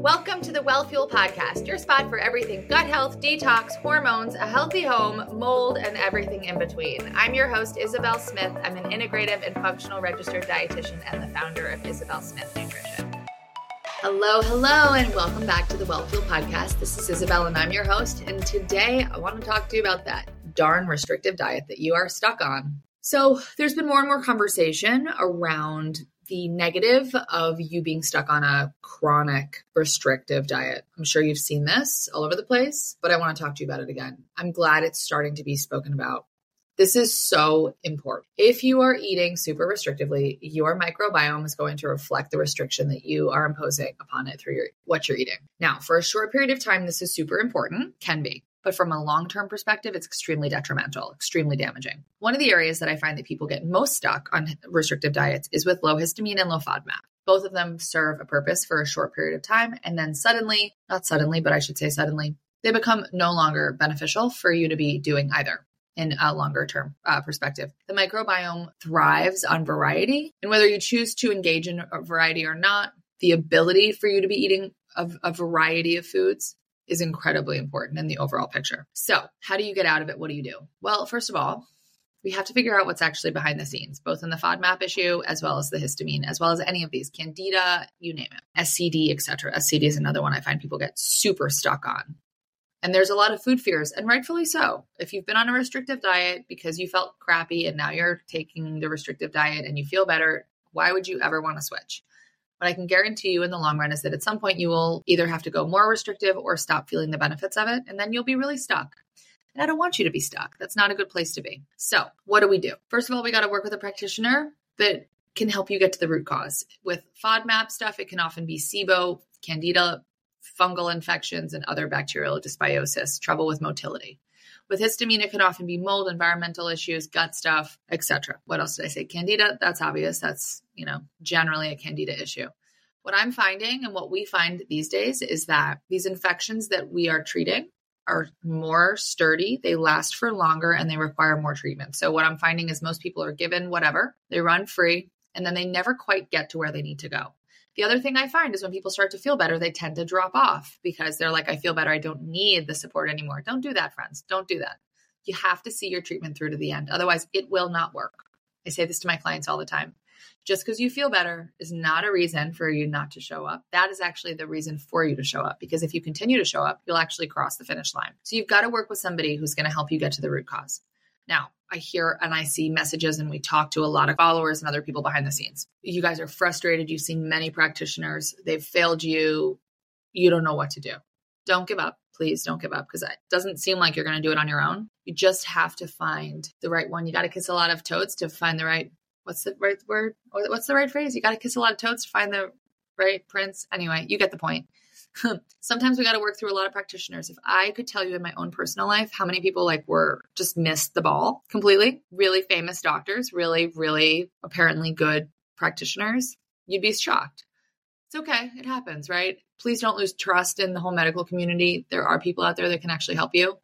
Welcome to the Wellfuel Podcast, your spot for everything gut health, detox, hormones, a healthy home, mold, and everything in between. I'm your host, Isabel Smith. I'm an integrative and functional registered dietitian and the founder of Isabel Smith Nutrition. Hello, hello, and welcome back to the Wellfuel Podcast. This is Isabel, and I'm your host. And today I want to talk to you about that darn restrictive diet that you are stuck on. So, there's been more and more conversation around the negative of you being stuck on a chronic restrictive diet. I'm sure you've seen this all over the place, but I want to talk to you about it again. I'm glad it's starting to be spoken about. This is so important. If you are eating super restrictively, your microbiome is going to reflect the restriction that you are imposing upon it through your, what you're eating. Now, for a short period of time, this is super important, can be. But from a long term perspective, it's extremely detrimental, extremely damaging. One of the areas that I find that people get most stuck on restrictive diets is with low histamine and low FODMAP. Both of them serve a purpose for a short period of time. And then suddenly, not suddenly, but I should say suddenly, they become no longer beneficial for you to be doing either in a longer term uh, perspective. The microbiome thrives on variety. And whether you choose to engage in a variety or not, the ability for you to be eating a, a variety of foods is incredibly important in the overall picture. So, how do you get out of it? What do you do? Well, first of all, we have to figure out what's actually behind the scenes, both in the FODMAP issue as well as the histamine, as well as any of these, candida, you name it, SCD, etc. SCD is another one I find people get super stuck on. And there's a lot of food fears, and rightfully so. If you've been on a restrictive diet because you felt crappy and now you're taking the restrictive diet and you feel better, why would you ever want to switch? What I can guarantee you in the long run is that at some point you will either have to go more restrictive or stop feeling the benefits of it, and then you'll be really stuck. And I don't want you to be stuck. That's not a good place to be. So, what do we do? First of all, we got to work with a practitioner that can help you get to the root cause. With FODMAP stuff, it can often be SIBO, candida, fungal infections, and other bacterial dysbiosis, trouble with motility. With histamine, it can often be mold, environmental issues, gut stuff, etc. What else did I say? Candida, that's obvious. That's, you know, generally a candida issue. What I'm finding and what we find these days is that these infections that we are treating are more sturdy, they last for longer, and they require more treatment. So, what I'm finding is most people are given whatever, they run free, and then they never quite get to where they need to go. The other thing I find is when people start to feel better, they tend to drop off because they're like, I feel better. I don't need the support anymore. Don't do that, friends. Don't do that. You have to see your treatment through to the end. Otherwise, it will not work. I say this to my clients all the time. Just because you feel better is not a reason for you not to show up. That is actually the reason for you to show up because if you continue to show up, you'll actually cross the finish line. So you've got to work with somebody who's going to help you get to the root cause. Now, I hear and I see messages and we talk to a lot of followers and other people behind the scenes. You guys are frustrated. You've seen many practitioners, they've failed you. You don't know what to do. Don't give up. Please don't give up because it doesn't seem like you're going to do it on your own. You just have to find the right one. You got to kiss a lot of toads to find the right, what's the right word? What's the right phrase? You got to kiss a lot of toads to find the right prince. Anyway, you get the point. sometimes we got to work through a lot of practitioners. If I could tell you in my own personal life how many people like were just missed the ball completely, really famous doctors, really, really apparently good practitioners, you'd be shocked. It's okay. It happens, right? Please don't lose trust in the whole medical community. There are people out there that can actually help you.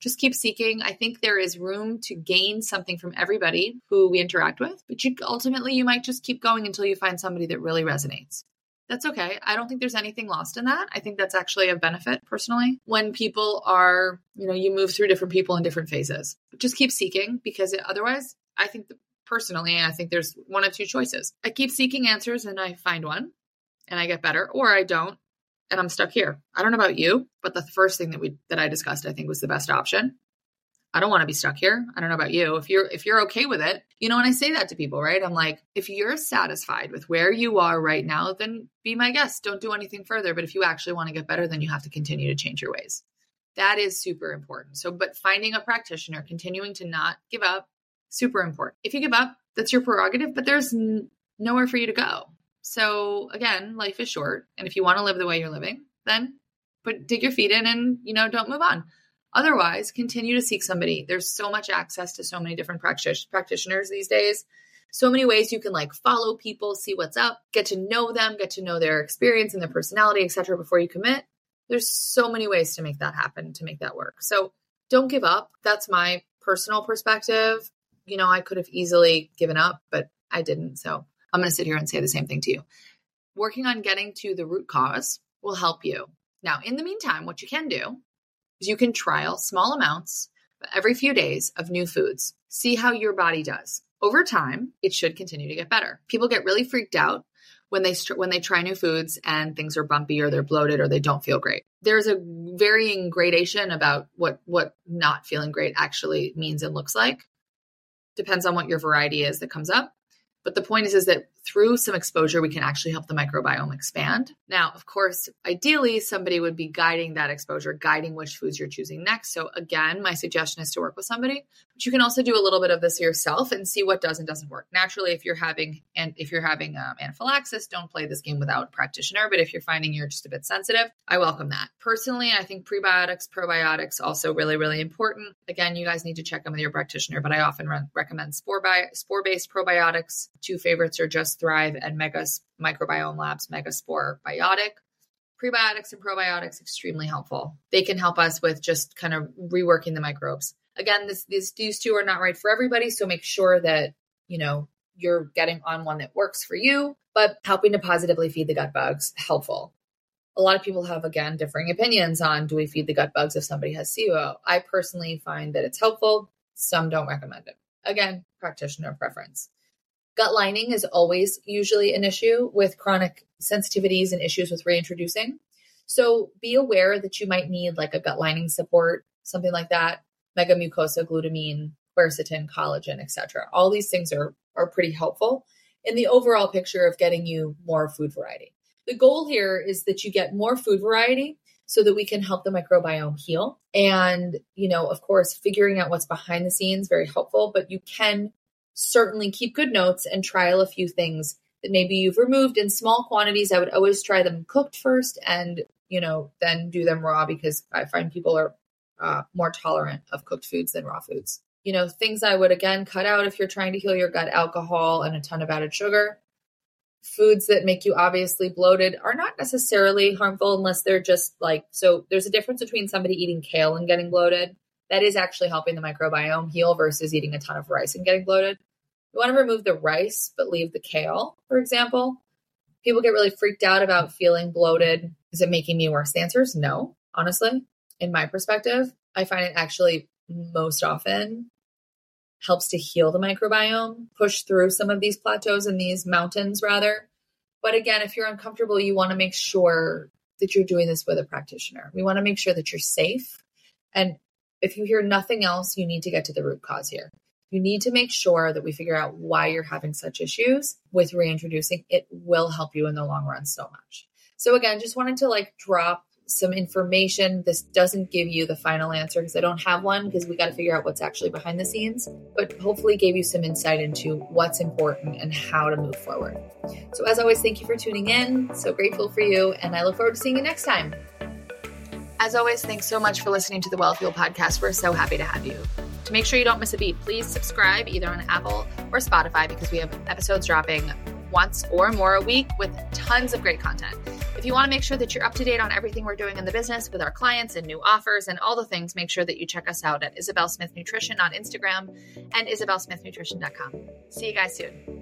Just keep seeking. I think there is room to gain something from everybody who we interact with, but you ultimately you might just keep going until you find somebody that really resonates that's okay. I don't think there's anything lost in that. I think that's actually a benefit personally. When people are, you know, you move through different people in different phases. Just keep seeking because otherwise, I think that personally, I think there's one of two choices. I keep seeking answers and I find one and I get better, or I don't and I'm stuck here. I don't know about you, but the first thing that we that I discussed I think was the best option. I don't want to be stuck here. I don't know about you. If you're if you're okay with it, you know, when I say that to people, right? I'm like, if you're satisfied with where you are right now, then be my guest. Don't do anything further. But if you actually want to get better, then you have to continue to change your ways. That is super important. So, but finding a practitioner, continuing to not give up, super important. If you give up, that's your prerogative, but there's n- nowhere for you to go. So, again, life is short. And if you want to live the way you're living, then put dig your feet in and, you know, don't move on. Otherwise, continue to seek somebody. There's so much access to so many different practitioners these days. So many ways you can like follow people, see what's up, get to know them, get to know their experience and their personality, etc. before you commit. There's so many ways to make that happen, to make that work. So don't give up. That's my personal perspective. You know, I could have easily given up, but I didn't. So I'm going to sit here and say the same thing to you. Working on getting to the root cause will help you. Now, in the meantime, what you can do is you can trial small amounts every few days of new foods. See how your body does. Over time, it should continue to get better. People get really freaked out when they when they try new foods and things are bumpy or they're bloated or they don't feel great. There's a varying gradation about what what not feeling great actually means and looks like. Depends on what your variety is that comes up. But the point is, is that through some exposure, we can actually help the microbiome expand. Now, of course, ideally, somebody would be guiding that exposure, guiding which foods you're choosing next. So, again, my suggestion is to work with somebody, but you can also do a little bit of this yourself and see what does and doesn't work. Naturally, if you're having and if you're having um, anaphylaxis, don't play this game without a practitioner. But if you're finding you're just a bit sensitive, I welcome that. Personally, I think prebiotics, probiotics also really, really important. Again, you guys need to check them with your practitioner, but I often re- recommend spore bi- spore based probiotics. Two favorites are just Thrive and Megas Microbiome Labs Megaspore Biotic. Prebiotics and probiotics extremely helpful. They can help us with just kind of reworking the microbes. Again, this, these these two are not right for everybody, so make sure that you know you're getting on one that works for you, but helping to positively feed the gut bugs helpful. A lot of people have again differing opinions on do we feed the gut bugs if somebody has SIBO. I personally find that it's helpful. Some don't recommend it. Again, practitioner preference. Gut lining is always usually an issue with chronic sensitivities and issues with reintroducing. So be aware that you might need like a gut lining support, something like that, megamucosa, glutamine, quercetin, collagen, etc. All these things are are pretty helpful in the overall picture of getting you more food variety. The goal here is that you get more food variety so that we can help the microbiome heal. And, you know, of course, figuring out what's behind the scenes very helpful, but you can certainly keep good notes and trial a few things that maybe you've removed in small quantities. I would always try them cooked first and, you know, then do them raw because I find people are uh, more tolerant of cooked foods than raw foods. You know, things I would again cut out if you're trying to heal your gut alcohol and a ton of added sugar. Foods that make you obviously bloated are not necessarily harmful unless they're just like so. There's a difference between somebody eating kale and getting bloated that is actually helping the microbiome heal versus eating a ton of rice and getting bloated. You want to remove the rice, but leave the kale, for example. People get really freaked out about feeling bloated. Is it making me worse? The answer is no, honestly. In my perspective, I find it actually most often helps to heal the microbiome, push through some of these plateaus and these mountains, rather. But again, if you're uncomfortable, you want to make sure that you're doing this with a practitioner. We want to make sure that you're safe. And if you hear nothing else, you need to get to the root cause here. You need to make sure that we figure out why you're having such issues with reintroducing. It will help you in the long run so much. So again, just wanted to like drop some information. This doesn't give you the final answer because I don't have one because we got to figure out what's actually behind the scenes, but hopefully gave you some insight into what's important and how to move forward. So as always, thank you for tuning in. So grateful for you and I look forward to seeing you next time. As always, thanks so much for listening to the Wellfuel podcast. We're so happy to have you. To make sure you don't miss a beat, please subscribe either on Apple or Spotify because we have episodes dropping once or more a week with tons of great content. If you want to make sure that you're up to date on everything we're doing in the business with our clients and new offers and all the things, make sure that you check us out at Isabel Smith Nutrition on Instagram and isabelsmithnutrition.com. See you guys soon.